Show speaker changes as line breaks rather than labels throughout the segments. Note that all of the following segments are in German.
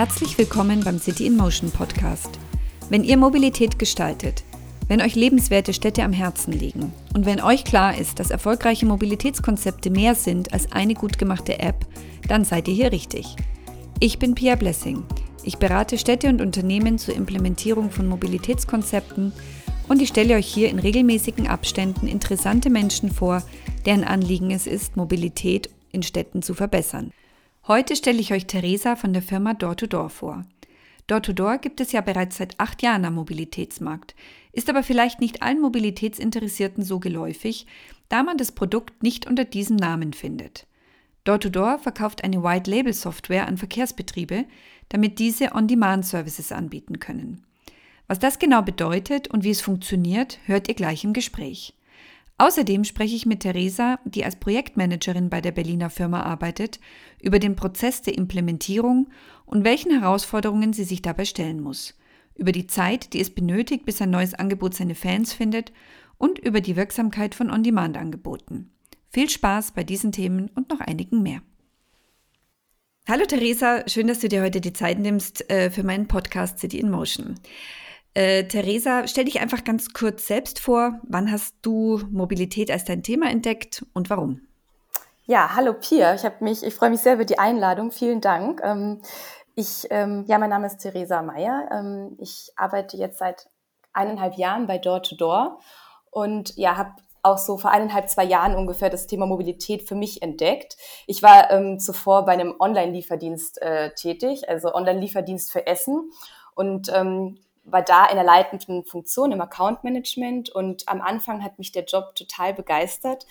Herzlich willkommen beim City in Motion Podcast. Wenn ihr Mobilität gestaltet, wenn euch lebenswerte Städte am Herzen liegen und wenn euch klar ist, dass erfolgreiche Mobilitätskonzepte mehr sind als eine gut gemachte App, dann seid ihr hier richtig. Ich bin Pia Blessing. Ich berate Städte und Unternehmen zur Implementierung von Mobilitätskonzepten und ich stelle euch hier in regelmäßigen Abständen interessante Menschen vor, deren Anliegen es ist, Mobilität in Städten zu verbessern. Heute stelle ich euch Theresa von der Firma Door-to-Door vor. Door-to-Door gibt es ja bereits seit acht Jahren am Mobilitätsmarkt, ist aber vielleicht nicht allen Mobilitätsinteressierten so geläufig, da man das Produkt nicht unter diesem Namen findet. Door-to-Door verkauft eine White-Label-Software an Verkehrsbetriebe, damit diese On-Demand-Services anbieten können. Was das genau bedeutet und wie es funktioniert, hört ihr gleich im Gespräch. Außerdem spreche ich mit Theresa, die als Projektmanagerin bei der Berliner Firma arbeitet, über den Prozess der Implementierung und welchen Herausforderungen sie sich dabei stellen muss, über die Zeit, die es benötigt, bis ein neues Angebot seine Fans findet und über die Wirksamkeit von On-Demand-Angeboten. Viel Spaß bei diesen Themen und noch einigen mehr. Hallo Theresa, schön, dass du dir heute die Zeit nimmst äh, für meinen Podcast City in Motion. Äh, Theresa, stell dich einfach ganz kurz selbst vor. Wann hast du Mobilität als dein Thema entdeckt und warum?
Ja, hallo Pia. Ich ich freue mich sehr über die Einladung. Vielen Dank. Ähm, ich, ähm, ja, mein Name ist Theresa Meyer. Ähm, ich arbeite jetzt seit eineinhalb Jahren bei Door to Door und ja, habe auch so vor eineinhalb, zwei Jahren ungefähr das Thema Mobilität für mich entdeckt. Ich war ähm, zuvor bei einem Online-Lieferdienst äh, tätig, also Online-Lieferdienst für Essen und ähm, war da in der leitenden Funktion im Account Management und am Anfang hat mich der Job total begeistert.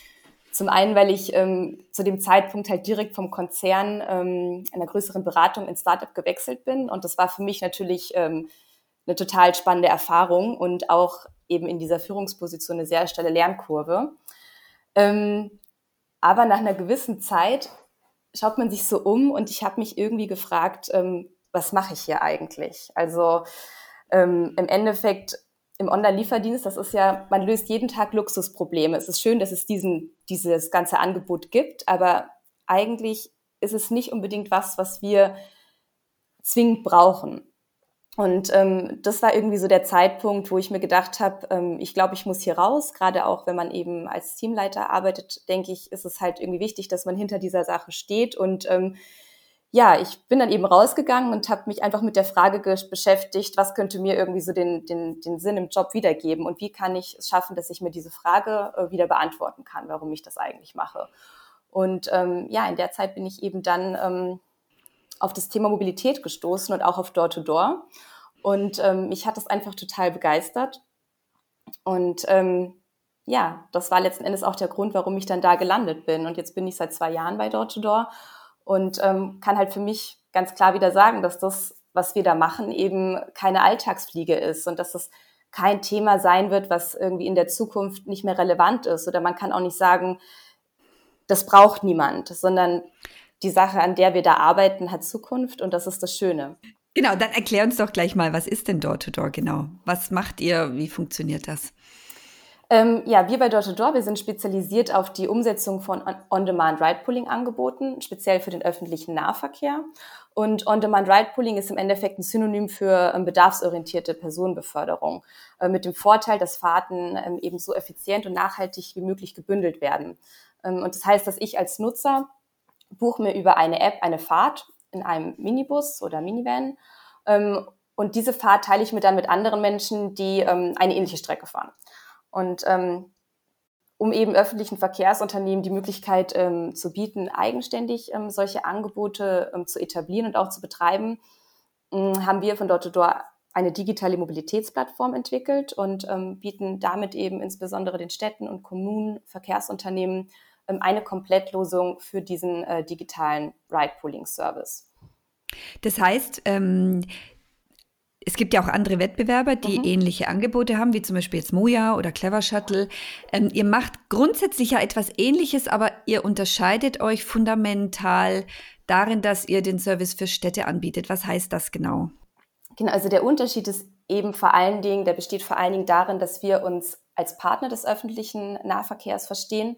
Zum einen, weil ich ähm, zu dem Zeitpunkt halt direkt vom Konzern ähm, einer größeren Beratung ins Startup gewechselt bin und das war für mich natürlich ähm, eine total spannende Erfahrung und auch eben in dieser Führungsposition eine sehr steile Lernkurve. Ähm, aber nach einer gewissen Zeit schaut man sich so um und ich habe mich irgendwie gefragt, ähm, was mache ich hier eigentlich? Also ähm, im Endeffekt im Online-Lieferdienst, das ist ja, man löst jeden Tag Luxusprobleme. Es ist schön, dass es diesen, dieses ganze Angebot gibt, aber eigentlich ist es nicht unbedingt was, was wir zwingend brauchen. Und ähm, das war irgendwie so der Zeitpunkt, wo ich mir gedacht habe, ähm, ich glaube, ich muss hier raus. Gerade auch, wenn man eben als Teamleiter arbeitet, denke ich, ist es halt irgendwie wichtig, dass man hinter dieser Sache steht und ähm, ja, ich bin dann eben rausgegangen und habe mich einfach mit der Frage beschäftigt, was könnte mir irgendwie so den, den, den Sinn im Job wiedergeben und wie kann ich es schaffen, dass ich mir diese Frage äh, wieder beantworten kann, warum ich das eigentlich mache. Und ähm, ja, in der Zeit bin ich eben dann ähm, auf das Thema Mobilität gestoßen und auch auf Door-to-Door. Und ähm, mich hat das einfach total begeistert. Und ähm, ja, das war letzten Endes auch der Grund, warum ich dann da gelandet bin. Und jetzt bin ich seit zwei Jahren bei Door-to-Door. -Door und ähm, kann halt für mich ganz klar wieder sagen, dass das, was wir da machen, eben keine Alltagsfliege ist und dass das kein Thema sein wird, was irgendwie in der Zukunft nicht mehr relevant ist. Oder man kann auch nicht sagen, das braucht niemand, sondern die Sache, an der wir da arbeiten, hat Zukunft und das ist das Schöne.
Genau, dann erklär uns doch gleich mal, was ist denn Door-to-Door -Door genau? Was macht ihr? Wie funktioniert das?
Ähm, ja, wir bei Door-to-Door, wir sind spezialisiert auf die Umsetzung von On-Demand-Ride-Pooling-Angeboten, speziell für den öffentlichen Nahverkehr. Und On-Demand-Ride-Pooling ist im Endeffekt ein Synonym für ähm, bedarfsorientierte Personenbeförderung, äh, mit dem Vorteil, dass Fahrten ähm, eben so effizient und nachhaltig wie möglich gebündelt werden. Ähm, und das heißt, dass ich als Nutzer buche mir über eine App eine Fahrt in einem Minibus oder Minivan ähm, und diese Fahrt teile ich mir dann mit anderen Menschen, die ähm, eine ähnliche Strecke fahren. Und ähm, um eben öffentlichen Verkehrsunternehmen die Möglichkeit ähm, zu bieten, eigenständig ähm, solche Angebote ähm, zu etablieren und auch zu betreiben, ähm, haben wir von Door to Door eine digitale Mobilitätsplattform entwickelt und ähm, bieten damit eben insbesondere den Städten und Kommunen, Verkehrsunternehmen ähm, eine Komplettlösung für diesen äh, digitalen Ride-Pooling-Service.
Das heißt, ähm, es gibt ja auch andere Wettbewerber, die mhm. ähnliche Angebote haben, wie zum Beispiel jetzt Moja oder Clever Shuttle. Ähm, ihr macht grundsätzlich ja etwas Ähnliches, aber ihr unterscheidet euch fundamental darin, dass ihr den Service für Städte anbietet. Was heißt das genau?
Genau, also der Unterschied ist eben vor allen Dingen, der besteht vor allen Dingen darin, dass wir uns als Partner des öffentlichen Nahverkehrs verstehen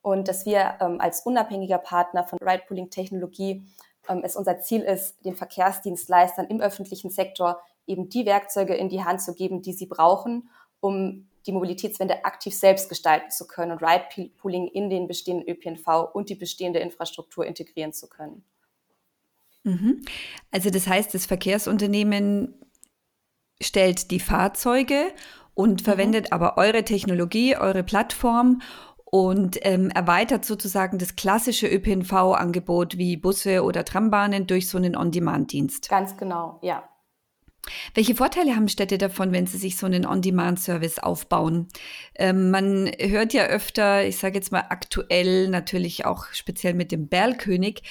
und dass wir ähm, als unabhängiger Partner von Ride-Pooling-Technologie ähm, es unser Ziel ist, den Verkehrsdienstleistern im öffentlichen Sektor eben die Werkzeuge in die Hand zu geben, die sie brauchen, um die Mobilitätswende aktiv selbst gestalten zu können und Ride-Pooling in den bestehenden ÖPNV und die bestehende Infrastruktur integrieren zu können.
Mhm. Also das heißt, das Verkehrsunternehmen stellt die Fahrzeuge und mhm. verwendet aber eure Technologie, eure Plattform und ähm, erweitert sozusagen das klassische ÖPNV-Angebot wie Busse oder Trambahnen durch so einen On-Demand-Dienst.
Ganz genau, ja.
Welche Vorteile haben Städte davon, wenn sie sich so einen On-Demand-Service aufbauen? Ähm, man hört ja öfter, ich sage jetzt mal aktuell natürlich auch speziell mit dem Berlkönig,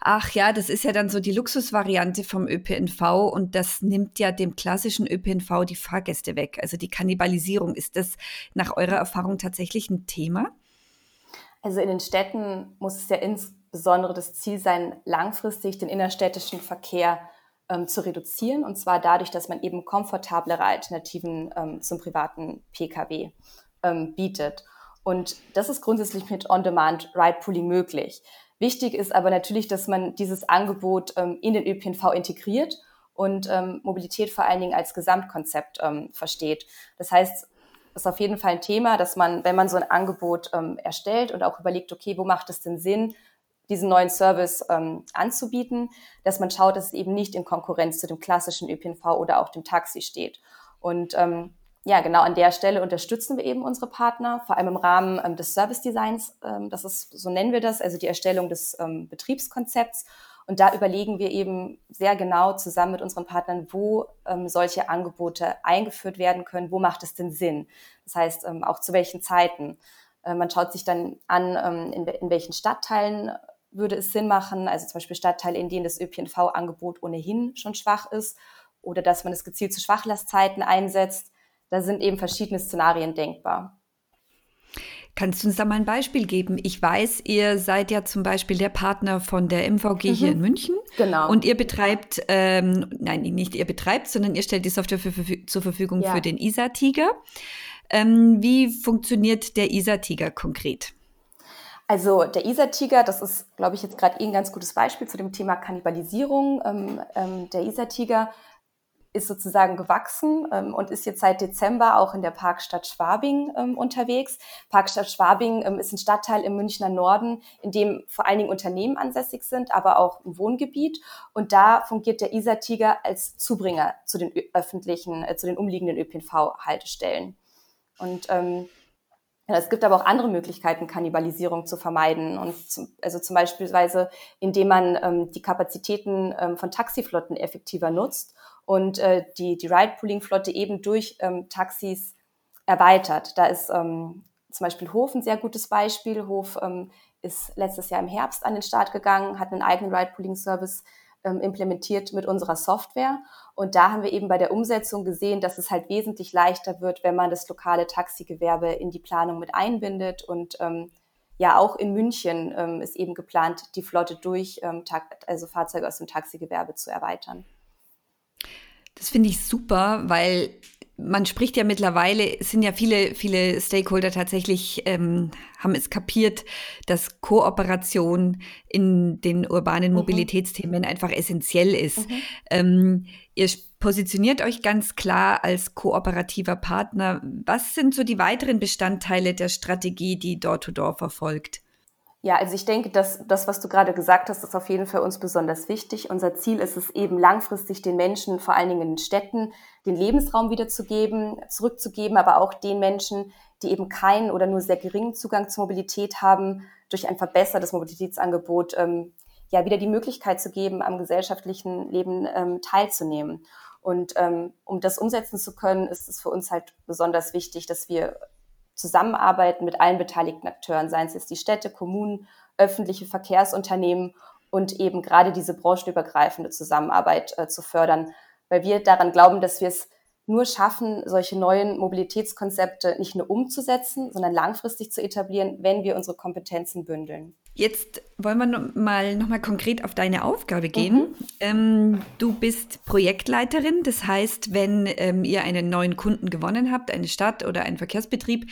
ach ja, das ist ja dann so die Luxusvariante vom ÖPNV und das nimmt ja dem klassischen ÖPNV die Fahrgäste weg. Also die Kannibalisierung, ist das nach eurer Erfahrung tatsächlich ein Thema?
Also in den Städten muss es ja insbesondere das Ziel sein, langfristig den innerstädtischen Verkehr ähm, zu reduzieren. Und zwar dadurch, dass man eben komfortablere Alternativen ähm, zum privaten Pkw ähm, bietet. Und das ist grundsätzlich mit On-Demand Ride-Pooling möglich. Wichtig ist aber natürlich, dass man dieses Angebot ähm, in den ÖPNV integriert und ähm, Mobilität vor allen Dingen als Gesamtkonzept ähm, versteht. Das heißt, das ist auf jeden Fall ein Thema, dass man, wenn man so ein Angebot ähm, erstellt und auch überlegt, okay, wo macht es denn Sinn, diesen neuen Service ähm, anzubieten, dass man schaut, dass es eben nicht in Konkurrenz zu dem klassischen ÖPNV oder auch dem Taxi steht. Und ähm, ja, genau an der Stelle unterstützen wir eben unsere Partner, vor allem im Rahmen ähm, des Service Designs. Ähm, das ist, so nennen wir das, also die Erstellung des ähm, Betriebskonzepts. Und da überlegen wir eben sehr genau zusammen mit unseren Partnern, wo ähm, solche Angebote eingeführt werden können, wo macht es denn Sinn. Das heißt, ähm, auch zu welchen Zeiten. Äh, man schaut sich dann an, ähm, in, in welchen Stadtteilen würde es Sinn machen, also zum Beispiel Stadtteile, in denen das ÖPNV-Angebot ohnehin schon schwach ist oder dass man es gezielt zu Schwachlastzeiten einsetzt. Da sind eben verschiedene Szenarien denkbar.
Kannst du uns da mal ein Beispiel geben? Ich weiß, ihr seid ja zum Beispiel der Partner von der MVG mhm. hier in München. Genau. Und ihr betreibt, ähm, nein, nicht ihr betreibt, sondern ihr stellt die Software für, für, zur Verfügung ja. für den ISA-Tiger. Ähm, wie funktioniert der ISA-Tiger konkret?
Also der Isar-Tiger, das ist, glaube ich, jetzt gerade eh ein ganz gutes Beispiel zu dem Thema Kannibalisierung. Ähm, ähm, der Isar-Tiger ist sozusagen gewachsen ähm, und ist jetzt seit Dezember auch in der Parkstadt Schwabing ähm, unterwegs. Parkstadt Schwabing ähm, ist ein Stadtteil im Münchner Norden, in dem vor allen Dingen Unternehmen ansässig sind, aber auch ein Wohngebiet. Und da fungiert der Isar-Tiger als Zubringer zu den öffentlichen, äh, zu den umliegenden ÖPNV-Haltestellen. Und ähm, ja, es gibt aber auch andere Möglichkeiten, Kannibalisierung zu vermeiden. Und zum, also zum Beispiel, indem man ähm, die Kapazitäten ähm, von Taxiflotten effektiver nutzt und äh, die, die Ride-Pooling-Flotte eben durch ähm, Taxis erweitert. Da ist ähm, zum Beispiel Hof ein sehr gutes Beispiel. Hof ähm, ist letztes Jahr im Herbst an den Start gegangen, hat einen eigenen Ride-Pooling-Service ähm, implementiert mit unserer Software. Und da haben wir eben bei der Umsetzung gesehen, dass es halt wesentlich leichter wird, wenn man das lokale Taxigewerbe in die Planung mit einbindet. Und ähm, ja, auch in München ähm, ist eben geplant, die Flotte durch ähm, also Fahrzeuge aus dem Taxigewerbe zu erweitern.
Das finde ich super, weil man spricht ja mittlerweile, es sind ja viele, viele Stakeholder tatsächlich, ähm, haben es kapiert, dass Kooperation in den urbanen mhm. Mobilitätsthemen mhm. einfach essentiell ist. Mhm. Ähm, ihr positioniert euch ganz klar als kooperativer Partner. Was sind so die weiteren Bestandteile der Strategie, die Door-to-Door -Door verfolgt?
Ja, also ich denke, dass das, was du gerade gesagt hast, ist auf jeden Fall uns besonders wichtig. Unser Ziel ist es eben langfristig den Menschen, vor allen Dingen in den Städten, den Lebensraum wiederzugeben, zurückzugeben, aber auch den Menschen, die eben keinen oder nur sehr geringen Zugang zur Mobilität haben, durch ein verbessertes Mobilitätsangebot ähm, ja wieder die Möglichkeit zu geben, am gesellschaftlichen Leben ähm, teilzunehmen. Und ähm, um das umsetzen zu können, ist es für uns halt besonders wichtig, dass wir zusammenarbeiten mit allen beteiligten Akteuren, seien es jetzt die Städte, Kommunen, öffentliche Verkehrsunternehmen und eben gerade diese branchenübergreifende Zusammenarbeit äh, zu fördern, weil wir daran glauben, dass wir es nur schaffen, solche neuen Mobilitätskonzepte nicht nur umzusetzen, sondern langfristig zu etablieren, wenn wir unsere Kompetenzen bündeln.
Jetzt wollen wir noch mal nochmal konkret auf deine Aufgabe gehen. Mhm. Ähm, du bist Projektleiterin, das heißt, wenn ähm, ihr einen neuen Kunden gewonnen habt, eine Stadt oder einen Verkehrsbetrieb,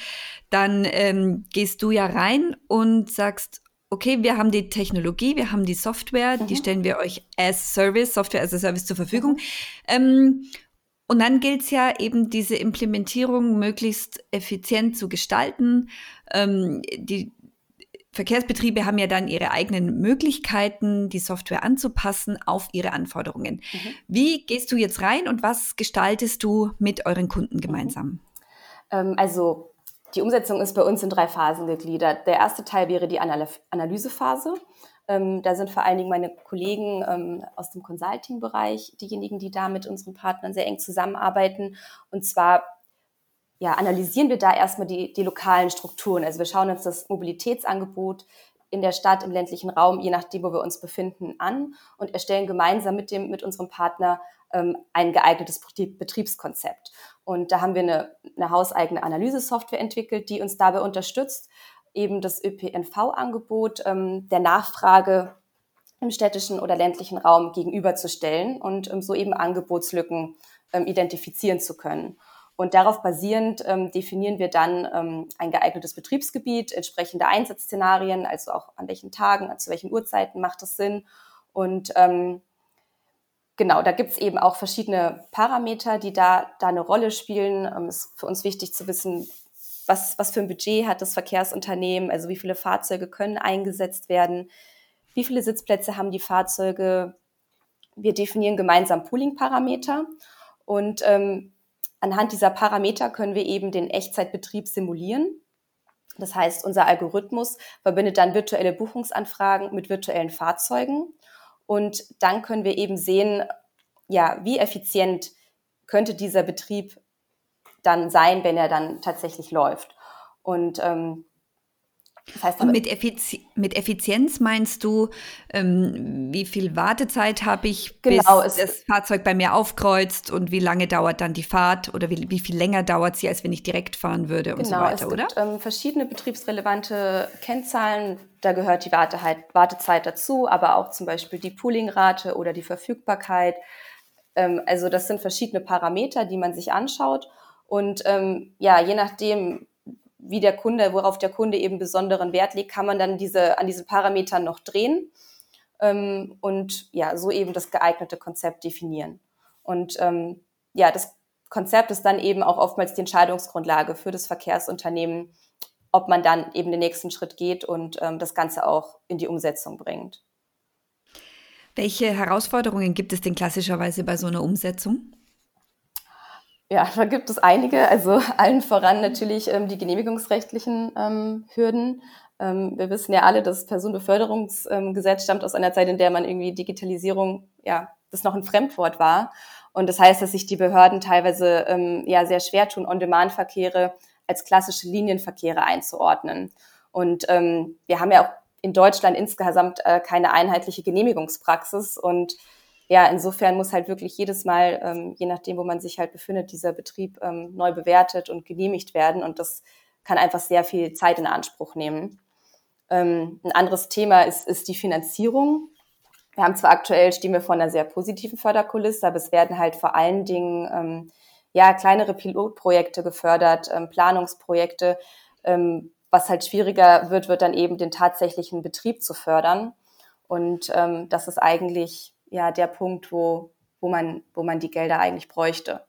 dann ähm, gehst du ja rein und sagst, okay, wir haben die Technologie, wir haben die Software, mhm. die stellen wir euch as Service, Software as a Service zur Verfügung. Mhm. Ähm, und dann gilt es ja eben, diese Implementierung möglichst effizient zu gestalten. Ähm, die Verkehrsbetriebe haben ja dann ihre eigenen Möglichkeiten, die Software anzupassen auf ihre Anforderungen. Mhm. Wie gehst du jetzt rein und was gestaltest du mit euren Kunden gemeinsam? Mhm.
Ähm, also die Umsetzung ist bei uns in drei Phasen gegliedert. Der erste Teil wäre die Analysephase. Ähm, da sind vor allen Dingen meine Kollegen ähm, aus dem Consulting-Bereich diejenigen, die da mit unseren Partnern sehr eng zusammenarbeiten. Und zwar ja, analysieren wir da erstmal die, die lokalen Strukturen. Also wir schauen uns das Mobilitätsangebot in der Stadt, im ländlichen Raum, je nachdem, wo wir uns befinden, an und erstellen gemeinsam mit, dem, mit unserem Partner ähm, ein geeignetes Betriebskonzept. Und da haben wir eine, eine hauseigene Analysesoftware entwickelt, die uns dabei unterstützt, eben das ÖPNV-Angebot ähm, der Nachfrage im städtischen oder ländlichen Raum gegenüberzustellen und ähm, so eben Angebotslücken ähm, identifizieren zu können. Und darauf basierend ähm, definieren wir dann ähm, ein geeignetes Betriebsgebiet, entsprechende Einsatzszenarien, also auch an welchen Tagen, zu welchen Uhrzeiten macht das Sinn. Und ähm, genau, da gibt's eben auch verschiedene Parameter, die da, da eine Rolle spielen. Ähm, ist für uns wichtig zu wissen, was, was für ein Budget hat das Verkehrsunternehmen, also wie viele Fahrzeuge können eingesetzt werden, wie viele Sitzplätze haben die Fahrzeuge. Wir definieren gemeinsam Pooling-Parameter und ähm, anhand dieser Parameter können wir eben den Echtzeitbetrieb simulieren. Das heißt, unser Algorithmus verbindet dann virtuelle Buchungsanfragen mit virtuellen Fahrzeugen und dann können wir eben sehen, ja, wie effizient könnte dieser Betrieb dann sein, wenn er dann tatsächlich läuft. Und ähm,
das heißt und mit, Effizi mit, Effizienz meinst du, ähm, wie viel Wartezeit habe ich, genau, bis das Fahrzeug bei mir aufkreuzt und wie lange dauert dann die Fahrt oder wie, wie viel länger dauert sie, als wenn ich direkt fahren würde und
genau,
so weiter,
es
oder?
Gibt, ähm, verschiedene betriebsrelevante Kennzahlen. Da gehört die Wartezeit, Wartezeit dazu, aber auch zum Beispiel die Poolingrate oder die Verfügbarkeit. Ähm, also das sind verschiedene Parameter, die man sich anschaut. Und ähm, ja, je nachdem, wie der Kunde, worauf der Kunde eben besonderen Wert legt, kann man dann diese, an diesen Parametern noch drehen ähm, und ja, so eben das geeignete Konzept definieren. Und ähm, ja, das Konzept ist dann eben auch oftmals die Entscheidungsgrundlage für das Verkehrsunternehmen, ob man dann eben den nächsten Schritt geht und ähm, das Ganze auch in die Umsetzung bringt.
Welche Herausforderungen gibt es denn klassischerweise bei so einer Umsetzung?
Ja, da gibt es einige. Also allen voran natürlich ähm, die genehmigungsrechtlichen ähm, Hürden. Ähm, wir wissen ja alle, das Personenbeförderungsgesetz stammt aus einer Zeit, in der man irgendwie Digitalisierung, ja, das noch ein Fremdwort war. Und das heißt, dass sich die Behörden teilweise ähm, ja sehr schwer tun, On-Demand-Verkehre als klassische Linienverkehre einzuordnen. Und ähm, wir haben ja auch in Deutschland insgesamt äh, keine einheitliche Genehmigungspraxis und ja, insofern muss halt wirklich jedes Mal, ähm, je nachdem, wo man sich halt befindet, dieser Betrieb ähm, neu bewertet und genehmigt werden. Und das kann einfach sehr viel Zeit in Anspruch nehmen. Ähm, ein anderes Thema ist, ist die Finanzierung. Wir haben zwar aktuell, stehen wir vor einer sehr positiven Förderkulisse, aber es werden halt vor allen Dingen ähm, ja, kleinere Pilotprojekte gefördert, ähm, Planungsprojekte. Ähm, was halt schwieriger wird, wird dann eben den tatsächlichen Betrieb zu fördern. Und ähm, das ist eigentlich ja der Punkt, wo, wo, man, wo man die Gelder eigentlich bräuchte.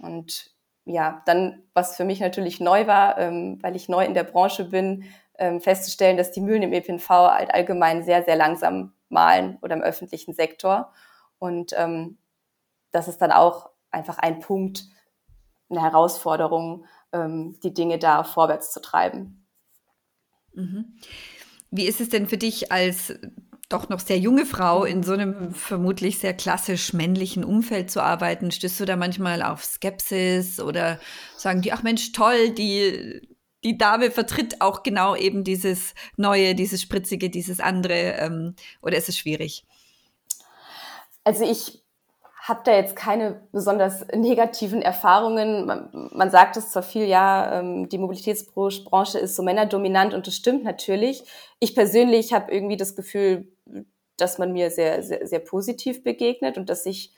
Und ja, dann, was für mich natürlich neu war, ähm, weil ich neu in der Branche bin, ähm, festzustellen, dass die Mühlen im ÖPNV halt allgemein sehr, sehr langsam malen oder im öffentlichen Sektor. Und ähm, das ist dann auch einfach ein Punkt, eine Herausforderung, ähm, die Dinge da vorwärts zu treiben.
Mhm. Wie ist es denn für dich als doch noch sehr junge Frau in so einem vermutlich sehr klassisch männlichen Umfeld zu arbeiten, stößt du da manchmal auf Skepsis oder sagen die, ach Mensch, toll, die, die Dame vertritt auch genau eben dieses Neue, dieses Spritzige, dieses andere, ähm, oder ist es schwierig?
Also ich habe da jetzt keine besonders negativen Erfahrungen. Man, man sagt es zwar viel, ja, ähm, die Mobilitätsbranche ist so männerdominant und das stimmt natürlich. Ich persönlich habe irgendwie das Gefühl, dass man mir sehr, sehr, sehr positiv begegnet und dass ich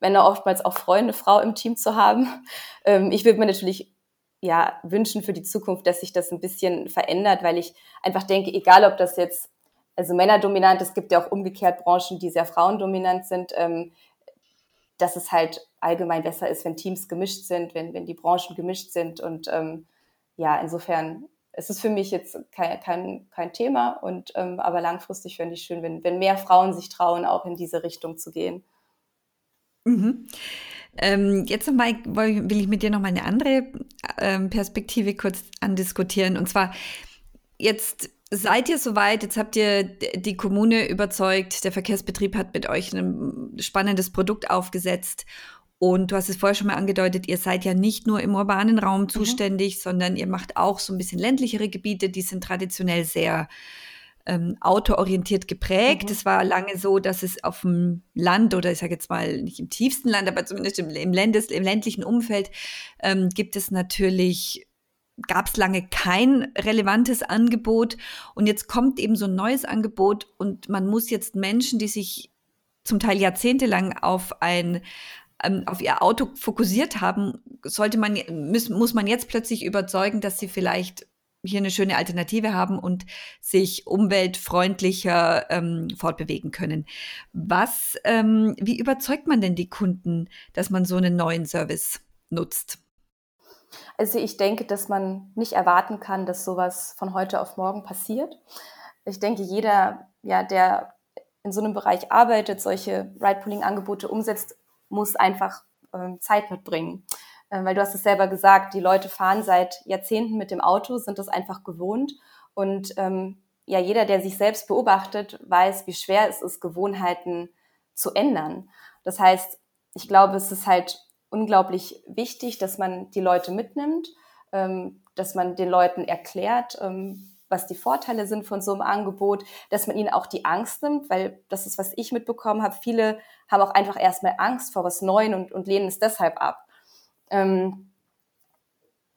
Männer oftmals auch freue, eine Frau im Team zu haben. Ähm, ich würde mir natürlich ja, wünschen für die Zukunft, dass sich das ein bisschen verändert, weil ich einfach denke, egal ob das jetzt also männerdominant, es gibt ja auch umgekehrt Branchen, die sehr frauendominant sind, ähm, dass es halt allgemein besser ist, wenn Teams gemischt sind, wenn, wenn die Branchen gemischt sind. Und ähm, ja, insofern es ist für mich jetzt kein, kein, kein Thema, und, ähm, aber langfristig fände ich schön, wenn, wenn mehr Frauen sich trauen, auch in diese Richtung zu gehen.
Mhm. Ähm, jetzt nochmal will ich mit dir noch mal eine andere ähm, Perspektive kurz andiskutieren. Und zwar, jetzt seid ihr soweit, jetzt habt ihr die Kommune überzeugt, der Verkehrsbetrieb hat mit euch ein spannendes Produkt aufgesetzt. Und du hast es vorher schon mal angedeutet, ihr seid ja nicht nur im urbanen Raum mhm. zuständig, mhm. sondern ihr macht auch so ein bisschen ländlichere Gebiete, die sind traditionell sehr ähm, autoorientiert geprägt. Mhm. Es war lange so, dass es auf dem Land oder ich sage jetzt mal nicht im tiefsten Land, aber zumindest im, im, Landes, im ländlichen Umfeld ähm, gibt es natürlich gab es lange kein relevantes Angebot und jetzt kommt eben so ein neues Angebot und man muss jetzt Menschen, die sich zum Teil jahrzehntelang auf ein ähm, auf ihr Auto fokussiert haben, sollte man muss, muss man jetzt plötzlich überzeugen, dass sie vielleicht hier eine schöne Alternative haben und sich umweltfreundlicher ähm, fortbewegen können. Was, ähm, wie überzeugt man denn die Kunden, dass man so einen neuen Service nutzt?
Also ich denke, dass man nicht erwarten kann, dass sowas von heute auf morgen passiert. Ich denke, jeder, ja, der in so einem Bereich arbeitet, solche Ride-Pooling-Angebote umsetzt, muss einfach ähm, Zeit mitbringen. Äh, weil du hast es selber gesagt, die Leute fahren seit Jahrzehnten mit dem Auto, sind das einfach gewohnt. Und ähm, ja, jeder, der sich selbst beobachtet, weiß, wie schwer es ist, Gewohnheiten zu ändern. Das heißt, ich glaube, es ist halt unglaublich wichtig, dass man die Leute mitnimmt, ähm, dass man den Leuten erklärt, ähm, was die Vorteile sind von so einem Angebot, dass man ihnen auch die Angst nimmt, weil das ist, was ich mitbekommen habe. Viele haben auch einfach erstmal Angst vor was Neuem und, und lehnen es deshalb ab ähm,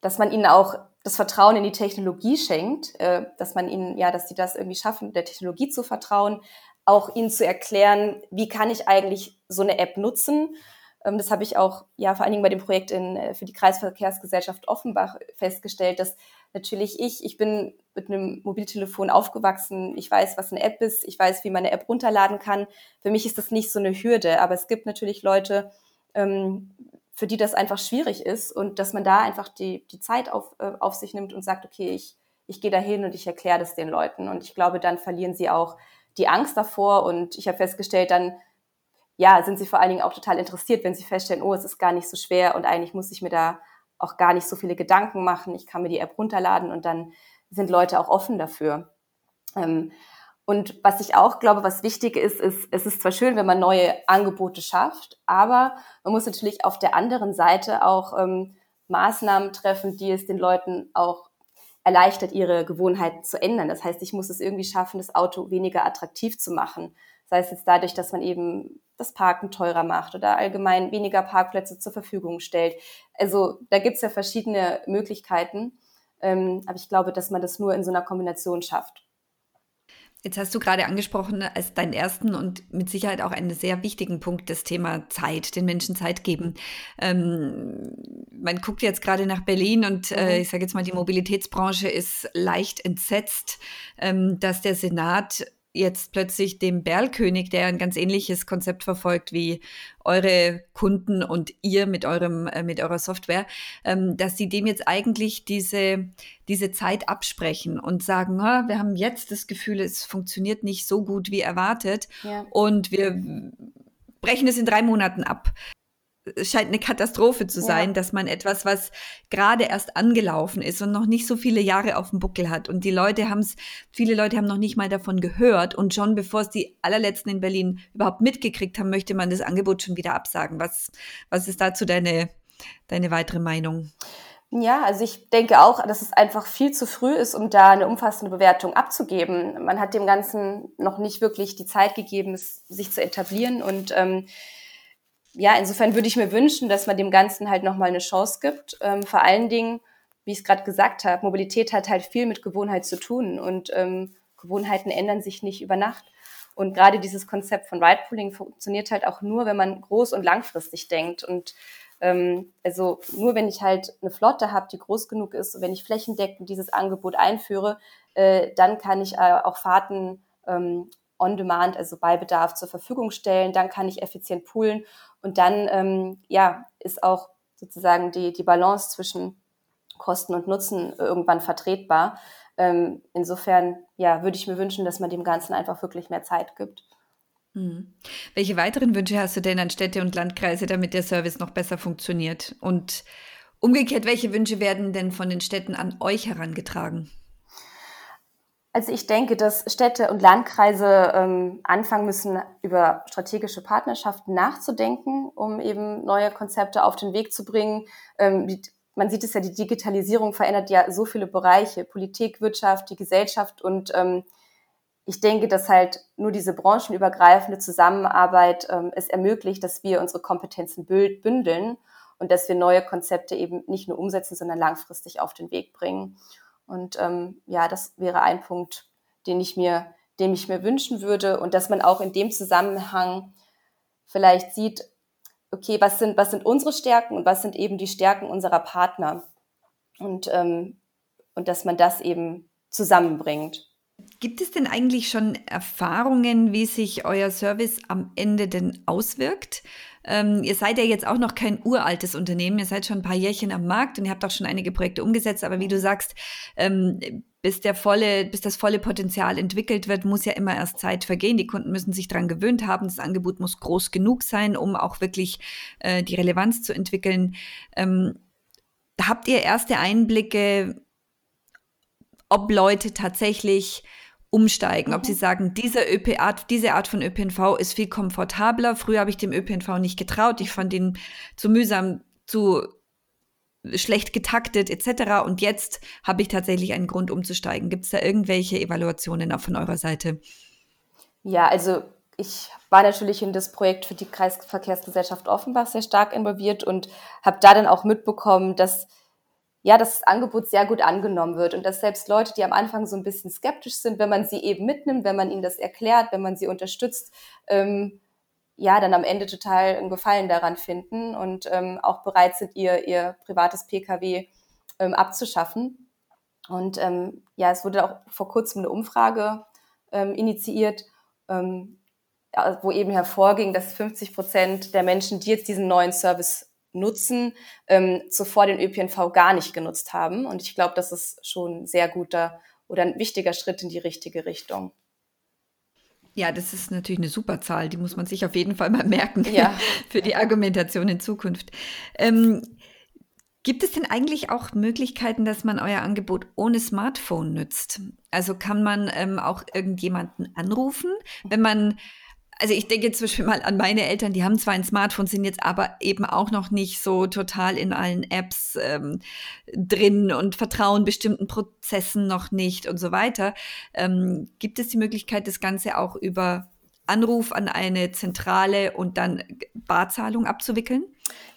dass man ihnen auch das Vertrauen in die Technologie schenkt, äh, dass man ihnen, ja, dass sie das irgendwie schaffen, der Technologie zu vertrauen, auch ihnen zu erklären, wie kann ich eigentlich so eine App nutzen. Ähm, das habe ich auch, ja, vor allen Dingen bei dem Projekt in, äh, für die Kreisverkehrsgesellschaft Offenbach festgestellt, dass natürlich ich, ich bin mit einem Mobiltelefon aufgewachsen, ich weiß, was eine App ist, ich weiß, wie man eine App runterladen kann. Für mich ist das nicht so eine Hürde, aber es gibt natürlich Leute, ähm, für die das einfach schwierig ist und dass man da einfach die, die Zeit auf, äh, auf sich nimmt und sagt, okay, ich, ich gehe da hin und ich erkläre das den Leuten. Und ich glaube, dann verlieren sie auch die Angst davor und ich habe festgestellt, dann ja, sind sie vor allen Dingen auch total interessiert, wenn sie feststellen, oh, es ist gar nicht so schwer und eigentlich muss ich mir da auch gar nicht so viele Gedanken machen. Ich kann mir die App runterladen und dann sind Leute auch offen dafür. Ähm, und was ich auch glaube, was wichtig ist, ist, es ist zwar schön, wenn man neue Angebote schafft, aber man muss natürlich auf der anderen Seite auch ähm, Maßnahmen treffen, die es den Leuten auch erleichtert, ihre Gewohnheiten zu ändern. Das heißt, ich muss es irgendwie schaffen, das Auto weniger attraktiv zu machen. Sei es jetzt dadurch, dass man eben das Parken teurer macht oder allgemein weniger Parkplätze zur Verfügung stellt. Also da gibt's ja verschiedene Möglichkeiten. Ähm, aber ich glaube, dass man das nur in so einer Kombination schafft.
Jetzt hast du gerade angesprochen als deinen ersten und mit Sicherheit auch einen sehr wichtigen Punkt das Thema Zeit, den Menschen Zeit geben. Ähm, man guckt jetzt gerade nach Berlin und äh, mhm. ich sage jetzt mal, die Mobilitätsbranche ist leicht entsetzt, ähm, dass der Senat jetzt plötzlich dem Berlkönig, der ein ganz ähnliches Konzept verfolgt wie eure Kunden und ihr mit eurem äh, mit eurer Software, ähm, dass sie dem jetzt eigentlich diese diese Zeit absprechen und sagen, wir haben jetzt das Gefühl, es funktioniert nicht so gut wie erwartet ja. und wir brechen es in drei Monaten ab es scheint eine Katastrophe zu sein, ja. dass man etwas, was gerade erst angelaufen ist und noch nicht so viele Jahre auf dem Buckel hat. Und die Leute haben es, viele Leute haben noch nicht mal davon gehört. Und schon bevor es die allerletzten in Berlin überhaupt mitgekriegt haben, möchte man das Angebot schon wieder absagen. Was, was ist dazu deine, deine weitere Meinung?
Ja, also ich denke auch, dass es einfach viel zu früh ist, um da eine umfassende Bewertung abzugeben. Man hat dem Ganzen noch nicht wirklich die Zeit gegeben, es sich zu etablieren und ähm, ja, insofern würde ich mir wünschen, dass man dem Ganzen halt nochmal eine Chance gibt. Ähm, vor allen Dingen, wie ich es gerade gesagt habe, Mobilität hat halt viel mit Gewohnheit zu tun und ähm, Gewohnheiten ändern sich nicht über Nacht. Und gerade dieses Konzept von Ridepooling funktioniert halt auch nur, wenn man groß und langfristig denkt. Und Ähm, also nur wenn ich halt eine Flotte habe, die groß genug ist, wenn ich flächendeckend dieses Angebot einführe, äh, dann kann ich äh, auch Fahrten ähm, on demand, also bei Bedarf zur Verfügung stellen, dann kann ich effizient poolen und dann ähm, ja, ist auch sozusagen die, die Balance zwischen Kosten und Nutzen irgendwann vertretbar. Ähm, insofern ja, würde ich mir wünschen, dass man dem Ganzen einfach wirklich mehr Zeit gibt.
Mhm. Welche weiteren Wünsche hast du denn an Städte und Landkreise, damit der Service noch besser funktioniert? Und umgekehrt, welche Wünsche werden denn von den Städten an euch herangetragen?
Also ich denke, dass Städte und Landkreise ähm, anfangen müssen, über strategische Partnerschaften nachzudenken, um eben neue Konzepte auf den Weg zu bringen. Ähm, die, man sieht es ja, die Digitalisierung verändert ja so viele Bereiche, Politik, Wirtschaft, die Gesellschaft. Und ähm, ich denke, dass halt nur diese branchenübergreifende Zusammenarbeit ähm, es ermöglicht, dass wir unsere Kompetenzen bündeln und dass wir neue Konzepte eben nicht nur umsetzen, sondern langfristig auf den Weg bringen. Und ähm, ja, das wäre ein Punkt, den ich mir, den ich mir wünschen würde und dass man auch in dem Zusammenhang vielleicht sieht, okay, was sind, was sind unsere Stärken und was sind eben die Stärken unserer Partner und, ähm, und dass man das eben zusammenbringt.
Gibt es denn eigentlich schon Erfahrungen, wie sich euer Service am Ende denn auswirkt? Ähm, ihr seid ja jetzt auch noch kein uraltes Unternehmen, ihr seid schon ein paar Jährchen am Markt und ihr habt auch schon einige Projekte umgesetzt, aber wie du sagst, ähm, bis, der volle, bis das volle Potenzial entwickelt wird, muss ja immer erst Zeit vergehen. Die Kunden müssen sich daran gewöhnt haben. Das Angebot muss groß genug sein, um auch wirklich äh, die Relevanz zu entwickeln. Ähm, habt ihr erste Einblicke, ob Leute tatsächlich umsteigen, mhm. ob sie sagen, diese, ÖP Art, diese Art von ÖPNV ist viel komfortabler. Früher habe ich dem ÖPNV nicht getraut. Ich fand ihn zu mühsam, zu schlecht getaktet etc. Und jetzt habe ich tatsächlich einen Grund umzusteigen. Gibt es da irgendwelche Evaluationen auch von eurer Seite?
Ja, also ich war natürlich in das Projekt für die Kreisverkehrsgesellschaft Offenbach sehr stark involviert und habe da dann auch mitbekommen, dass ja, das Angebot sehr gut angenommen wird und dass selbst Leute, die am Anfang so ein bisschen skeptisch sind, wenn man sie eben mitnimmt, wenn man ihnen das erklärt, wenn man sie unterstützt, ähm, ja, dann am Ende total einen Gefallen daran finden und ähm, auch bereit sind, ihr, ihr privates Pkw ähm, abzuschaffen. Und ähm, ja, es wurde auch vor kurzem eine Umfrage ähm, initiiert, ähm, wo eben hervorging, dass 50 Prozent der Menschen, die jetzt diesen neuen Service nutzen, ähm, zuvor den ÖPNV gar nicht genutzt haben. Und ich glaube, das ist schon ein sehr guter oder ein wichtiger Schritt in die richtige Richtung.
Ja, das ist natürlich eine super Zahl, die muss man sich auf jeden Fall mal merken ja. für die Argumentation in Zukunft. Ähm, gibt es denn eigentlich auch Möglichkeiten, dass man euer Angebot ohne Smartphone nützt? Also kann man ähm, auch irgendjemanden anrufen, wenn man also ich denke zum Beispiel mal an meine Eltern, die haben zwar ein Smartphone, sind jetzt aber eben auch noch nicht so total in allen Apps ähm, drin und vertrauen bestimmten Prozessen noch nicht und so weiter. Ähm, gibt es die Möglichkeit, das Ganze auch über Anruf an eine Zentrale und dann Barzahlung abzuwickeln?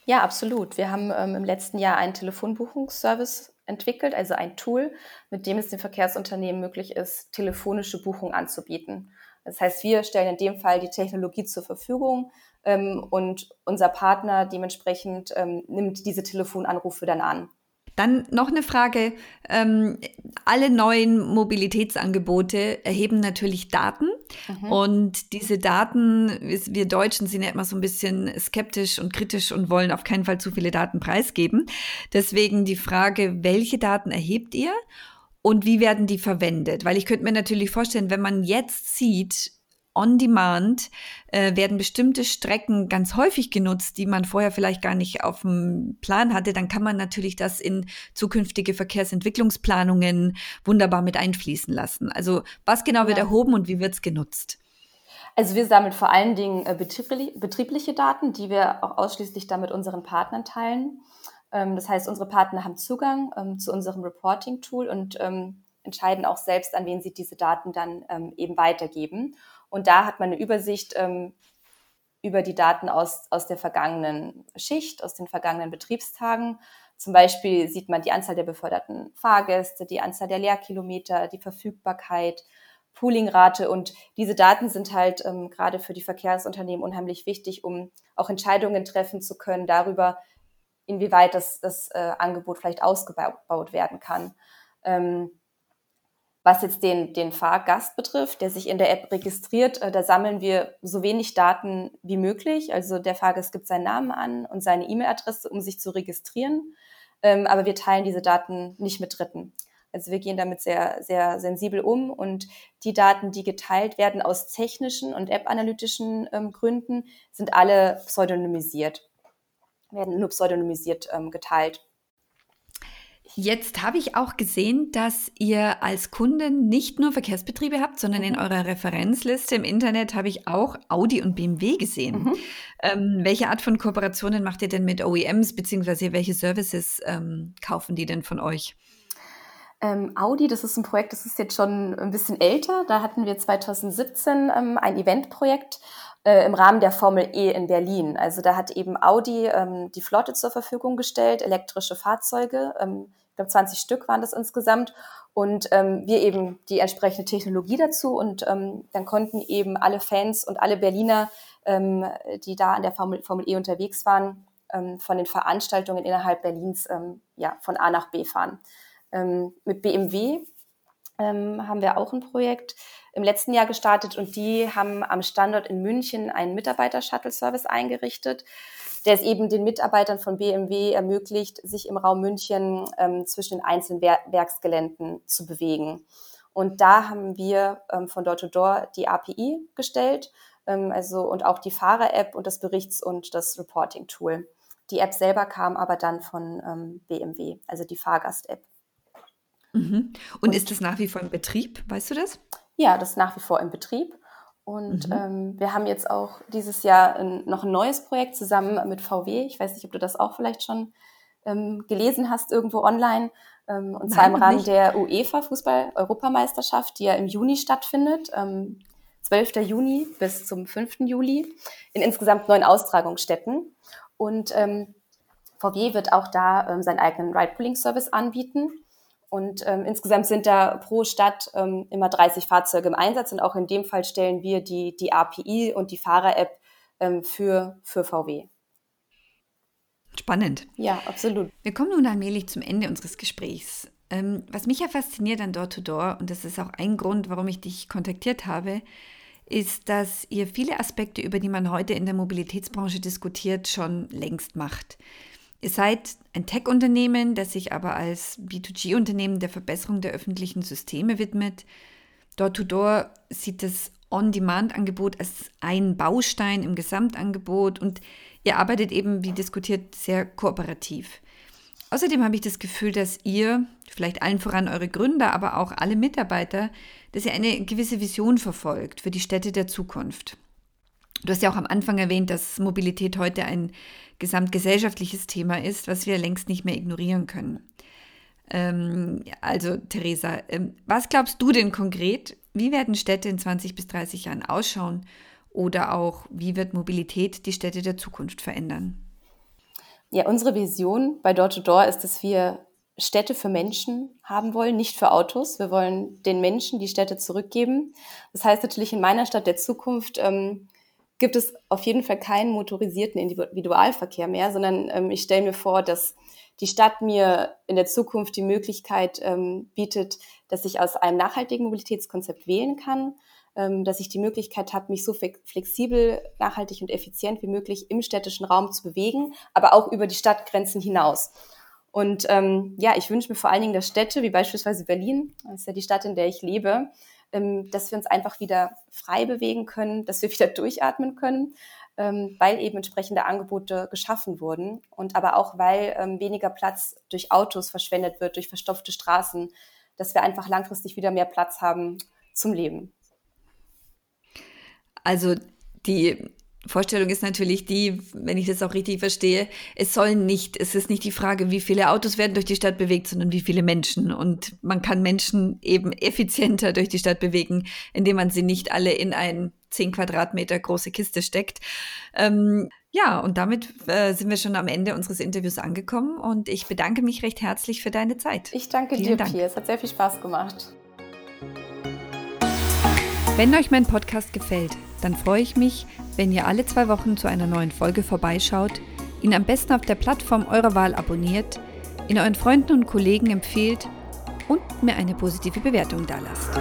Ja, absolut. Wir haben ähm, im letzten Jahr einen Telefonbuchungsservice entwickelt, also ein Tool, mit dem es den Verkehrsunternehmen möglich ist, telefonische Buchungen anzubieten. Das heißt, wir stellen in dem Fall die Technologie zur Verfügung ähm, und unser Partner dementsprechend ähm, nimmt diese Telefonanrufe dann an.
Dann noch eine Frage. Ähm, alle neuen Mobilitätsangebote erheben natürlich Daten. Mhm. Und diese Daten, wir Deutschen sind ja immer so ein bisschen skeptisch und kritisch und wollen auf keinen Fall zu viele Daten preisgeben. Deswegen die Frage, welche Daten erhebt ihr? Und wie werden die verwendet? Weil ich könnte mir natürlich vorstellen, wenn man jetzt sieht, on demand äh, werden bestimmte Strecken ganz häufig genutzt, die man vorher vielleicht gar nicht auf dem Plan hatte, dann kann man natürlich das in zukünftige Verkehrsentwicklungsplanungen wunderbar mit einfließen lassen. Also was genau wird ja. erhoben und wie wird es genutzt?
Also wir sammeln vor allen Dingen äh, betriebliche Daten, die wir auch ausschließlich dann mit unseren Partnern teilen. Ähm, das heißt, unsere Partner haben Zugang ähm, zu unserem Reporting-Tool und ähm, entscheiden auch selbst, an wen sie diese Daten dann eben weitergeben. Und da hat man eine Übersicht über die Daten aus, aus der vergangenen Schicht, aus den vergangenen Betriebstagen. Zum Beispiel sieht man die Anzahl der beförderten Fahrgäste, die Anzahl der Leerkilometer, die Verfügbarkeit, Poolingrate und diese Daten sind halt ähm, gerade für die Verkehrsunternehmen unheimlich wichtig, um auch Entscheidungen treffen zu können darüber, inwieweit das, das äh, Angebot vielleicht ausgebaut werden kann. Ähm, was jetzt den, den Fahrgast betrifft, der sich in der App registriert, äh, da sammeln wir so wenig Daten wie möglich. Also der Fahrgast gibt seinen Namen an und seine E-Mail-Adresse, um sich zu registrieren. Ähm, aber wir teilen diese Daten nicht mit Dritten. Also wir gehen damit sehr, sehr sensibel um und die Daten, die geteilt werden aus technischen und app-analytischen ähm, Gründen, sind alle pseudonymisiert, werden nur pseudonymisiert ähm, geteilt.
Jetzt habe ich auch gesehen, dass ihr als Kunden nicht nur Verkehrsbetriebe habt, sondern in mhm. eurer Referenzliste im Internet habe ich auch Audi und BMW gesehen. Mhm. Ähm, welche Art von Kooperationen macht ihr denn mit OEMs, beziehungsweise welche Services ähm, kaufen die denn von euch?
Ähm, Audi, das ist ein Projekt, das ist jetzt schon ein bisschen älter. Da hatten wir 2017 ähm, ein Eventprojekt äh, im Rahmen der Formel E in Berlin. Also da hat eben Audi ähm, die Flotte zur Verfügung gestellt, elektrische Fahrzeuge. Ähm, ich glaube, 20 Stück waren das insgesamt. Und ähm, wir eben die entsprechende Technologie dazu. Und ähm, dann konnten eben alle Fans und alle Berliner, ähm, die da an der Formel, Formel E unterwegs waren, ähm, von den Veranstaltungen innerhalb Berlins ja, von A nach B fahren. Mit BMW haben wir auch ein Projekt im letzten Jahr gestartet und die haben am Standort in München einen Mitarbeiter-Shuttle-Service eingerichtet, der es eben den Mitarbeitern von BMW ermöglicht, sich im Raum München ähm, zwischen den einzelnen Wer Werksgeländen zu bewegen. Und da haben wir ähm, von Door to Door die API gestellt, ähm, also und auch die Fahrer-App und das Berichts- und das Reporting-Tool. Die App selber kam aber dann von ähm, BMW, also die Fahrgast-App.
Mhm. Und, und, ist das nach wie vor im Betrieb? Weißt du das?
Ja, das ist nach wie vor im Betrieb. Und mhm. ähm, wir haben jetzt auch dieses Jahr ein, noch ein neues Projekt zusammen mit VW. Ich weiß nicht, ob du das auch vielleicht schon ähm, gelesen hast irgendwo online. Ähm, und Nein, zwar im Rahmen nicht. der UEFA Fußball-Europameisterschaft, die ja im Juni stattfindet. 12. Ähm, Juni bis zum 5. Juli in insgesamt neun Austragungsstätten. Und ähm, VW wird auch da ähm, seinen eigenen Ride-Pooling-Service anbieten. Und ähm, insgesamt sind da pro Stadt ähm, immer 30 Fahrzeuge im Einsatz und auch in dem Fall stellen wir die, die API und die Fahrer-App ähm, für, für VW.
Spannend.
Ja, absolut.
Wir kommen nun allmählich zum Ende unseres Gesprächs. Ähm, was mich ja fasziniert an Door-to-Door, und das ist auch ein Grund, warum ich dich kontaktiert habe, ist, dass ihr viele Aspekte, über die man heute in der Mobilitätsbranche diskutiert, schon längst macht. Ihr seid ein Tech-Unternehmen, das sich aber als B2G-Unternehmen der Verbesserung der öffentlichen Systeme widmet. Door-to-Door sieht das On-Demand-Angebot als ein Baustein im Gesamtangebot und ihr arbeitet eben, wie diskutiert, sehr kooperativ. Außerdem habe ich das Gefühl, dass ihr, vielleicht allen voran eure Gründer, aber auch alle Mitarbeiter, dass ihr eine gewisse Vision verfolgt für die Städte der Zukunft. Du hast ja auch am Anfang erwähnt, dass Mobilität heute ein gesamtgesellschaftliches Thema ist, was wir längst nicht mehr ignorieren können. Ähm, also, Theresa, ähm, was glaubst du denn konkret? Wie werden Städte in 20 bis 30 Jahren ausschauen? Oder auch, wie wird Mobilität die Städte der Zukunft verändern?
Ja, unsere Vision bei Door to Door ist, dass wir Städte für Menschen haben wollen, nicht für Autos. Wir wollen den Menschen die Städte zurückgeben. Das heißt natürlich in meiner Stadt der Zukunft ähm, gibt es auf jeden Fall keinen motorisierten Individualverkehr mehr, sondern ähm, ich stelle mir vor, dass die Stadt mir in der Zukunft die Möglichkeit ähm, bietet, dass ich aus einem nachhaltigen Mobilitätskonzept wählen kann, ähm, dass ich die Möglichkeit habe, mich so flexibel, nachhaltig und effizient wie möglich im städtischen Raum zu bewegen, aber auch über die Stadtgrenzen hinaus. Und ähm, ja, ich wünsche mir vor allen Dingen, dass Städte wie beispielsweise Berlin, das ist ja die Stadt, in der ich lebe, dass wir uns einfach wieder frei bewegen können, dass wir wieder durchatmen können, ähm, weil eben entsprechende Angebote geschaffen wurden und aber auch, weil ähm, weniger Platz durch Autos verschwendet wird, durch verstopfte Straßen, dass wir einfach langfristig wieder mehr Platz haben zum Leben.
Also die Vorstellung ist natürlich die, wenn ich das auch richtig verstehe, es soll nicht, es ist nicht die Frage, wie viele Autos werden durch die Stadt bewegt, sondern wie viele Menschen. Und man kann Menschen eben effizienter durch die Stadt bewegen, indem man sie nicht alle in ein 10 Quadratmeter große Kiste steckt. Ähm, ja, und damit äh, sind wir schon am Ende unseres Interviews angekommen und ich bedanke mich recht herzlich für deine Zeit.
Ich danke Vielen dir, Dank. Pia. Es hat sehr viel Spaß gemacht.
Wenn euch mein Podcast gefällt, dann freue ich mich, wenn ihr alle zwei Wochen zu einer neuen Folge vorbeischaut, ihn am besten auf der Plattform eurer Wahl abonniert, ihn euren Freunden und Kollegen empfiehlt und mir eine positive Bewertung dalasst.